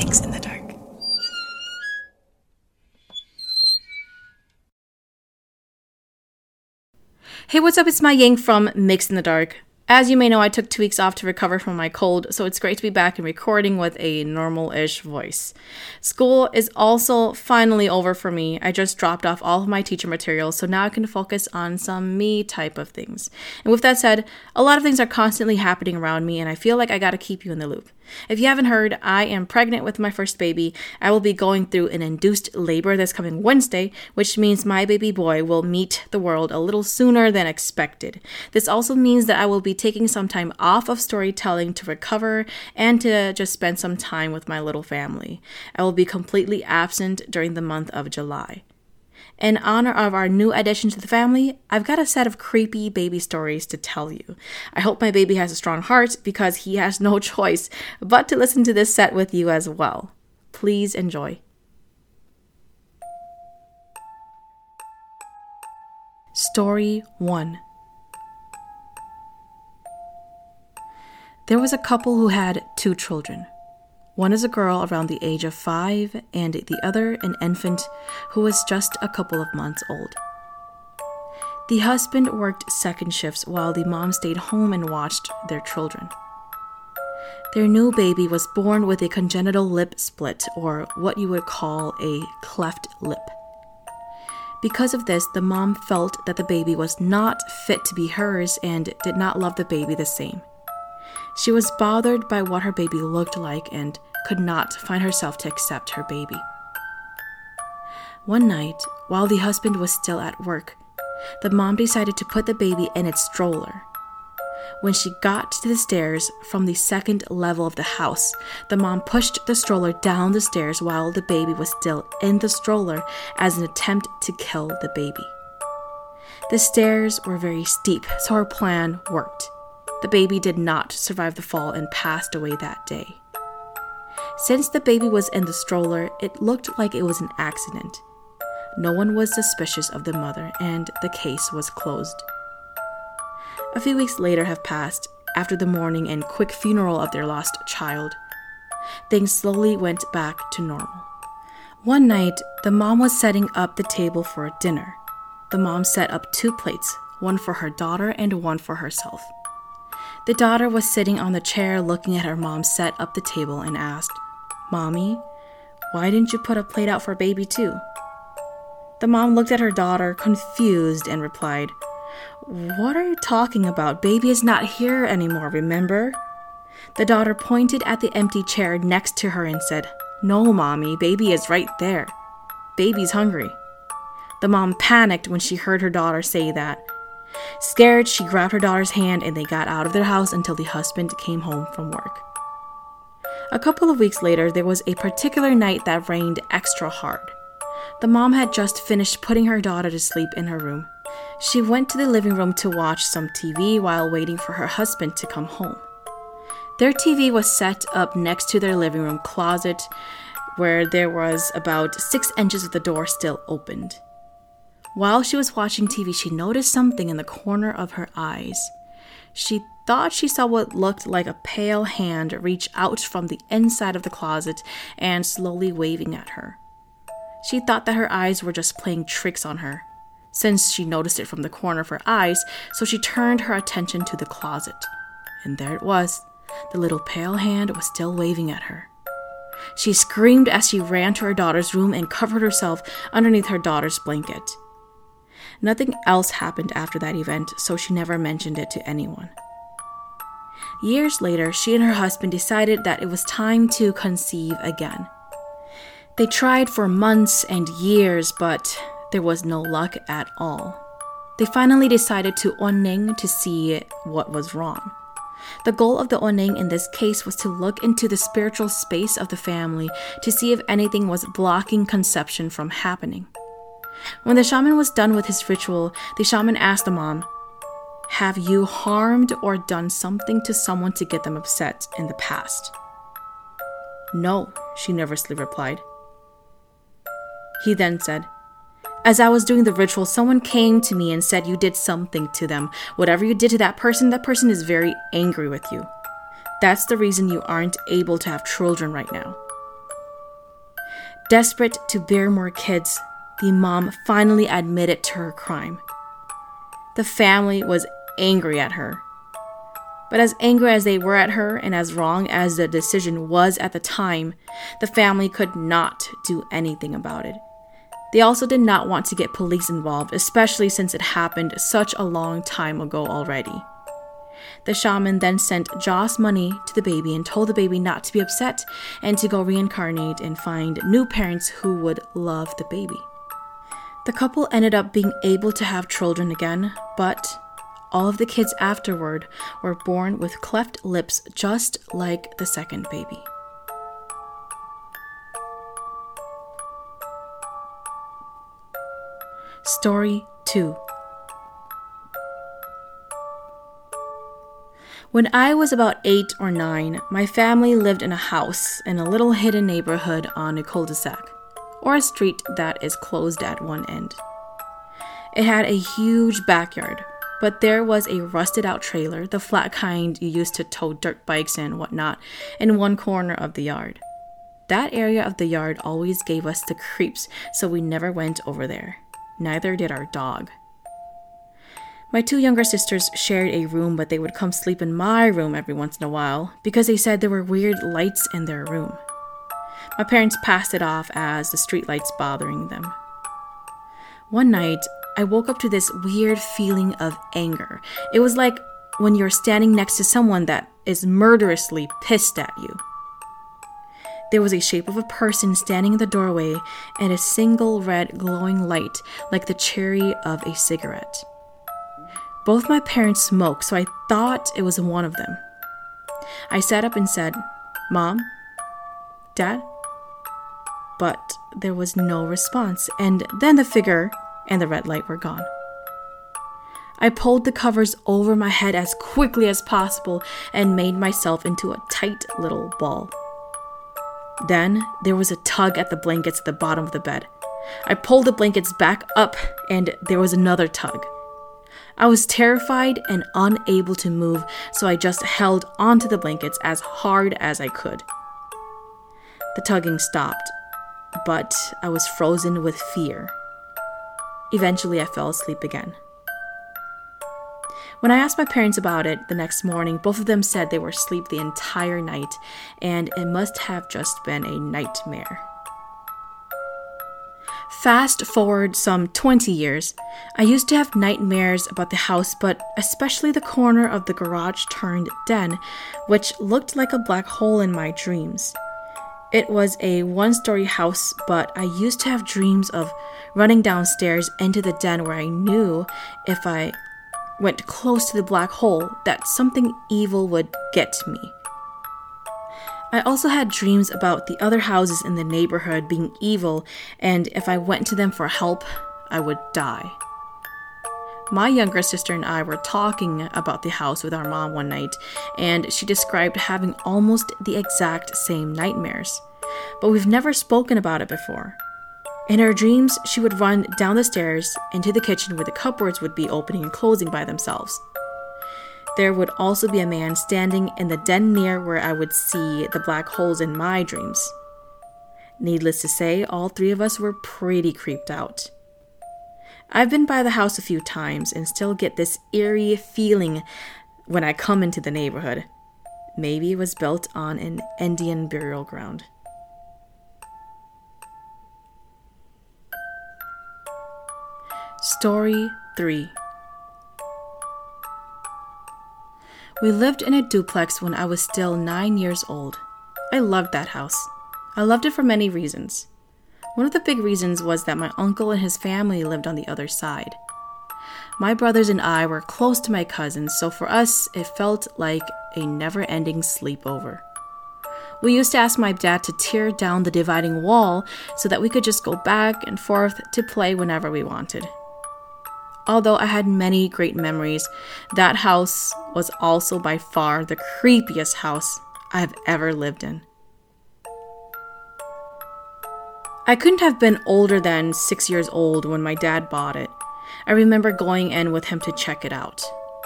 In the Dark. Hey, what's up? It's Ma Yang from Mix in the Dark. As you may know, I took two weeks off to recover from my cold, so it's great to be back and recording with a normal ish voice. School is also finally over for me. I just dropped off all of my teacher materials, so now I can focus on some me type of things. And with that said, a lot of things are constantly happening around me, and I feel like I gotta keep you in the loop. If you haven't heard, I am pregnant with my first baby. I will be going through an induced labor this coming Wednesday, which means my baby boy will meet the world a little sooner than expected. This also means that I will be taking some time off of storytelling to recover and to just spend some time with my little family. I will be completely absent during the month of July. In honor of our new addition to the family, I've got a set of creepy baby stories to tell you. I hope my baby has a strong heart because he has no choice but to listen to this set with you as well. Please enjoy. Story 1 There was a couple who had two children. One is a girl around the age of five, and the other an infant who was just a couple of months old. The husband worked second shifts while the mom stayed home and watched their children. Their new baby was born with a congenital lip split, or what you would call a cleft lip. Because of this, the mom felt that the baby was not fit to be hers and did not love the baby the same. She was bothered by what her baby looked like and could not find herself to accept her baby. One night, while the husband was still at work, the mom decided to put the baby in its stroller. When she got to the stairs from the second level of the house, the mom pushed the stroller down the stairs while the baby was still in the stroller as an attempt to kill the baby. The stairs were very steep, so her plan worked. The baby did not survive the fall and passed away that day. Since the baby was in the stroller, it looked like it was an accident. No one was suspicious of the mother, and the case was closed. A few weeks later have passed after the mourning and quick funeral of their lost child. Things slowly went back to normal. One night, the mom was setting up the table for dinner. The mom set up two plates, one for her daughter and one for herself. The daughter was sitting on the chair looking at her mom set up the table and asked, Mommy, why didn't you put a plate out for baby too? The mom looked at her daughter, confused, and replied, What are you talking about? Baby is not here anymore, remember? The daughter pointed at the empty chair next to her and said, No, mommy, baby is right there. Baby's hungry. The mom panicked when she heard her daughter say that Scared, she grabbed her daughter's hand and they got out of their house until the husband came home from work. A couple of weeks later, there was a particular night that rained extra hard. The mom had just finished putting her daughter to sleep in her room. She went to the living room to watch some TV while waiting for her husband to come home. Their TV was set up next to their living room closet, where there was about six inches of the door still opened. While she was watching TV, she noticed something in the corner of her eyes. She thought she saw what looked like a pale hand reach out from the inside of the closet and slowly waving at her. She thought that her eyes were just playing tricks on her, since she noticed it from the corner of her eyes, so she turned her attention to the closet. And there it was. The little pale hand was still waving at her. She screamed as she ran to her daughter's room and covered herself underneath her daughter's blanket. Nothing else happened after that event, so she never mentioned it to anyone. Years later, she and her husband decided that it was time to conceive again. They tried for months and years, but there was no luck at all. They finally decided to ua neeb to see what was wrong. The goal of the ua neeb in this case was to look into the spiritual space of the family to see if anything was blocking conception from happening. When the shaman was done with his ritual, the shaman asked the mom, Have you harmed or done something to someone to get them upset in the past? No, she nervously replied. He then said, As I was doing the ritual, someone came to me and said you did something to them. Whatever you did to that person, that person is very angry with you. That's the reason you aren't able to have children right now. Desperate to bear more kids, the mom finally admitted to her crime. The family was angry at her. But as angry as they were at her and as wrong as the decision was at the time, the family could not do anything about it. They also did not want to get police involved, especially since it happened such a long time ago already. The shaman then sent Joss money to the baby and told the baby not to be upset and to go reincarnate and find new parents who would love the baby. The couple ended up being able to have children again, but all of the kids afterward were born with cleft lips just like the second baby. Story 2 When I was about eight or nine, my family lived in a house in a little hidden neighborhood on a cul de sac, or a street that is closed at one end. It had a huge backyard, but there was a rusted out trailer, the flat kind you used to tow dirt bikes and whatnot, in one corner of the yard. That area of the yard always gave us the creeps, so we never went over there. Neither did our dog. My two younger sisters shared a room, but they would come sleep in my room every once in a while because they said there were weird lights in their room. My parents passed it off as the streetlights bothering them. One night, I woke up to this weird feeling of anger. It was like when you're standing next to someone that is murderously pissed at you. There was a shape of a person standing in the doorway and a single red glowing light like the cherry of a cigarette. Both my parents smoke, so I thought it was one of them. I sat up and said, Mom? Dad? But there was no response, and then the figure and the red light were gone. I pulled the covers over my head as quickly as possible and made myself into a tight little ball. Then there was a tug at the blankets at the bottom of the bed. I pulled the blankets back up, and there was another tug. I was terrified and unable to move, so I just held onto the blankets as hard as I could. The tugging stopped, but I was frozen with fear. Eventually, I fell asleep again. When I asked my parents about it the next morning, both of them said they were asleep the entire night and it must have just been a nightmare. Fast forward some 20 years, I used to have nightmares about the house, but especially the corner of the garage turned den, which looked like a black hole in my dreams. It was a one story house, but I used to have dreams of running downstairs into the den where I knew if I went close to the black hole, that something evil would get me. I also had dreams about the other houses in the neighborhood being evil, and if I went to them for help, I would die. My younger sister and I were talking about the house with our mom one night, and she described having almost the exact same nightmares. But we've never spoken about it before. In her dreams, she would run down the stairs into the kitchen where the cupboards would be opening and closing by themselves. There would also be a man standing in the den near where I would see the black holes in my dreams. Needless to say, all three of us were pretty creeped out. I've been by the house a few times and still get this eerie feeling when I come into the neighborhood. Maybe it was built on an Indian burial ground. Story 3 We lived in a duplex when I was still nine years old. I loved that house. I loved it for many reasons. One of the big reasons was that my uncle and his family lived on the other side. My brothers and I were close to my cousins, so for us, it felt like a never ending sleepover. We used to ask my dad to tear down the dividing wall so that we could just go back and forth to play whenever we wanted. Although I had many great memories, that house was also by far the creepiest house I have ever lived in. I couldn't have been older than six years old when my dad bought it. I remember going in with him to check it out.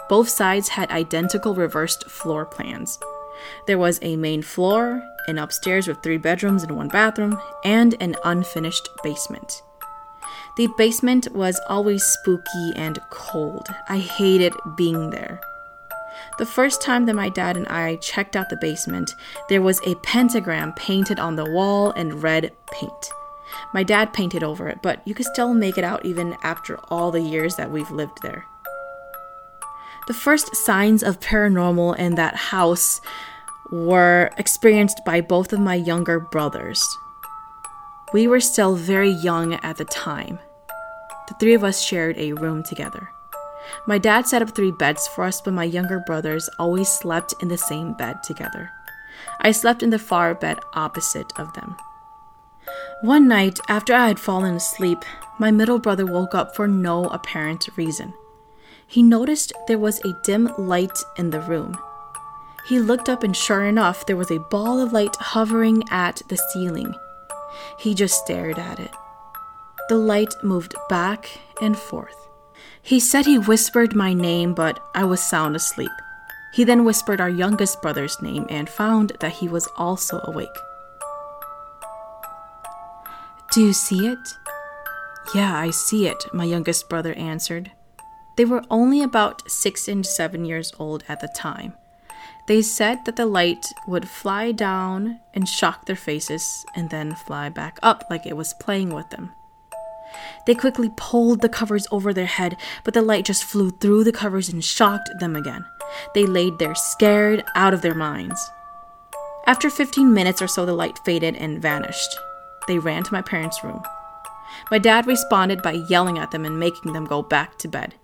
Both sides had identical reversed floor plans. There was a main floor an upstairs with three bedrooms and one bathroom, and an unfinished basement. The basement was always spooky and cold. I hated being there. The first time that my dad and I checked out the basement, there was a pentagram painted on the wall in red paint. My dad painted over it, but you could still make it out even after all the years that we've lived there. The first signs of paranormal in that house were experienced by both of my younger brothers. We were still very young at the time. The three of us shared a room together. My dad set up three beds for us, but my younger brothers always slept in the same bed together. I slept in the far bed opposite of them. One night, after I had fallen asleep, my middle brother woke up for no apparent reason. He noticed there was a dim light in the room. He looked up, and sure enough, there was a ball of light hovering at the ceiling. He just stared at it. The light moved back and forth. He said he whispered my name, but I was sound asleep. He then whispered our youngest brother's name and found that he was also awake. Do you see it? Yeah, I see it, my youngest brother answered. They were only about six and seven years old at the time. They said that the light would fly down and shock their faces and then fly back up like it was playing with them. They quickly pulled the covers over their head, but the light just flew through the covers and shocked them again. They laid there scared out of their minds. After 15 minutes or so, the light faded and vanished. They ran to my parents' room. My dad responded by yelling at them and making them go back to bed.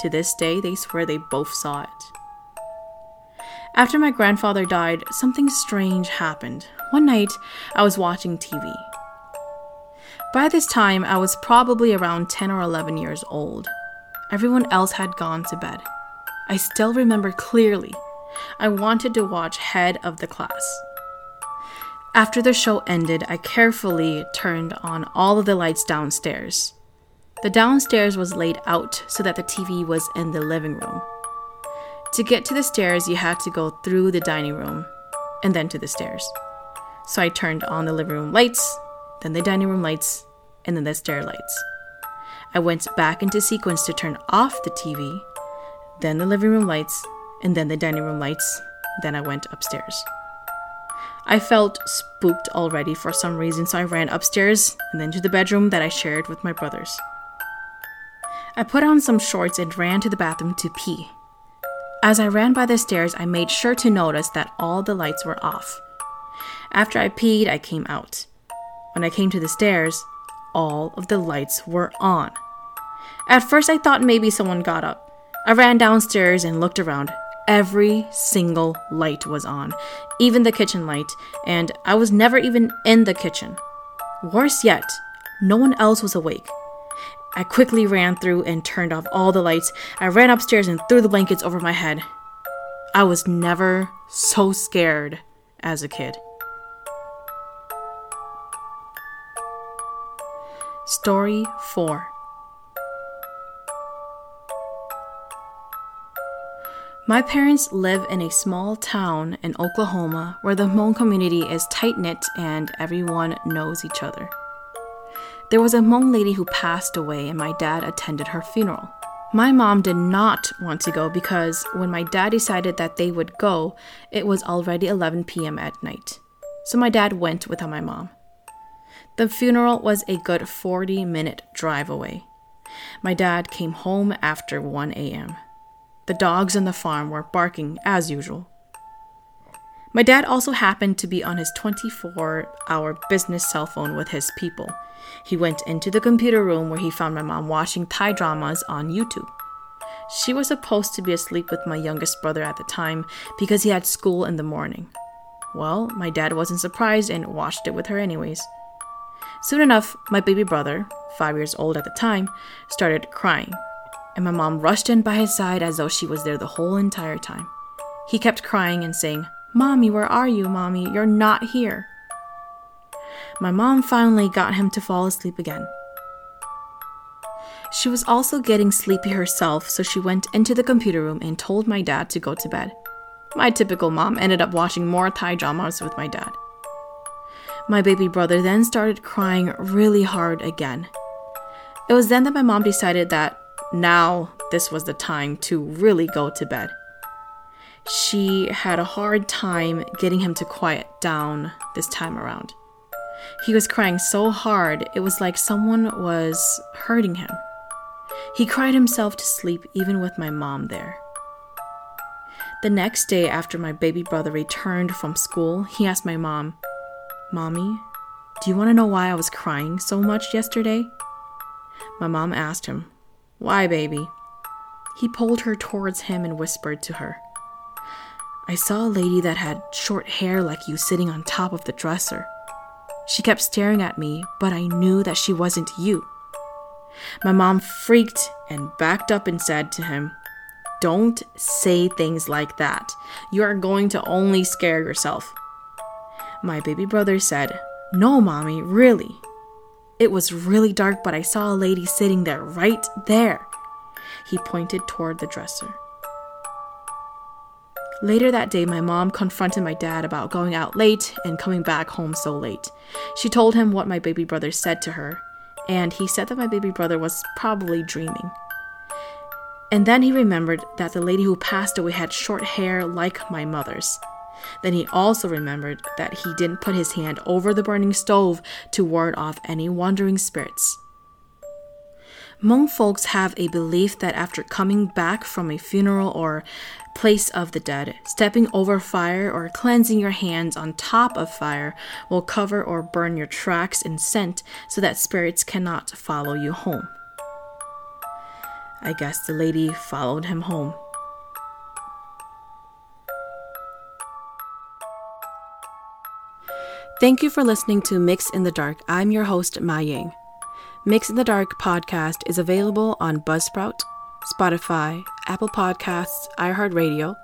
To this day, they swear they both saw it. After my grandfather died, something strange happened. One night, I was watching TV. By this time, I was probably around 10 or 11 years old. Everyone else had gone to bed. I still remember clearly. I wanted to watch Head of the Class. After the show ended, I carefully turned on all of the lights downstairs. The downstairs was laid out so that the TV was in the living room. To get to the stairs, you had to go through the dining room and then to the stairs. So I turned on the living room lights, then the dining room lights, and then the stair lights. I went back into sequence to turn off the TV, then the living room lights, and then the dining room lights. Then I went upstairs. I felt spooked already for some reason, so I ran upstairs and then to the bedroom that I shared with my brothers. I put on some shorts and ran to the bathroom to pee. As I ran by the stairs, I made sure to notice that all the lights were off. After I peed, I came out. When I came to the stairs, all of the lights were on. At first, I thought maybe someone got up. I ran downstairs and looked around. Every single light was on, even the kitchen light, and I was never even in the kitchen. Worse yet, no one else was awake. I quickly ran through and turned off all the lights. I ran upstairs and threw the blankets over my head. I was never so scared as a kid. Story 4 My parents live in a small town in Oklahoma where the Hmong community is tight knit and everyone knows each other. There was a Hmong lady who passed away, and my dad attended her funeral. My mom did not want to go because when my dad decided that they would go, it was already 11 p.m. at night. So my dad went without my mom. The funeral was a good 40 minute drive away. My dad came home after 1 a.m. The dogs on the farm were barking as usual. My dad also happened to be on his 24 hour business cell phone with his people. He went into the computer room where he found my mom watching Thai dramas on YouTube. She was supposed to be asleep with my youngest brother at the time because he had school in the morning. Well, my dad wasn't surprised and watched it with her anyways. Soon enough, my baby brother, five years old at the time, started crying, and my mom rushed in by his side as though she was there the whole entire time. He kept crying and saying, Mommy, where are you, Mommy? You're not here. My mom finally got him to fall asleep again. She was also getting sleepy herself, so she went into the computer room and told my dad to go to bed. My typical mom ended up watching more Thai dramas with my dad. My baby brother then started crying really hard again. It was then that my mom decided that now this was the time to really go to bed. She had a hard time getting him to quiet down this time around. He was crying so hard, it was like someone was hurting him. He cried himself to sleep even with my mom there. The next day, after my baby brother returned from school, he asked my mom, Mommy, do you want to know why I was crying so much yesterday? My mom asked him, Why, baby? He pulled her towards him and whispered to her, I saw a lady that had short hair like you sitting on top of the dresser. She kept staring at me, but I knew that she wasn't you. My mom freaked and backed up and said to him, Don't say things like that. You are going to only scare yourself. My baby brother said, No, mommy, really. It was really dark, but I saw a lady sitting there, right there. He pointed toward the dresser. Later that day, my mom confronted my dad about going out late and coming back home so late. She told him what my baby brother said to her, and he said that my baby brother was probably dreaming. And then he remembered that the lady who passed away had short hair like my mother's. Then he also remembered that he didn't put his hand over the burning stove to ward off any wandering spirits. Hmong folks have a belief that after coming back from a funeral or place of the dead, stepping over fire or cleansing your hands on top of fire will cover or burn your tracks in scent so that spirits cannot follow you home. I guess the lady followed him home. Thank you for listening to Mix in the Dark. I'm your host, Ma Yang. Mix in the Dark podcast is available on Buzzsprout, Spotify, Apple Podcasts, iHeartRadio,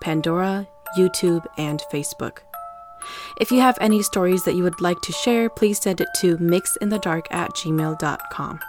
Pandora, YouTube, and Facebook. If you have any stories that you would like to share, please send it to mixinthedark at gmail.com.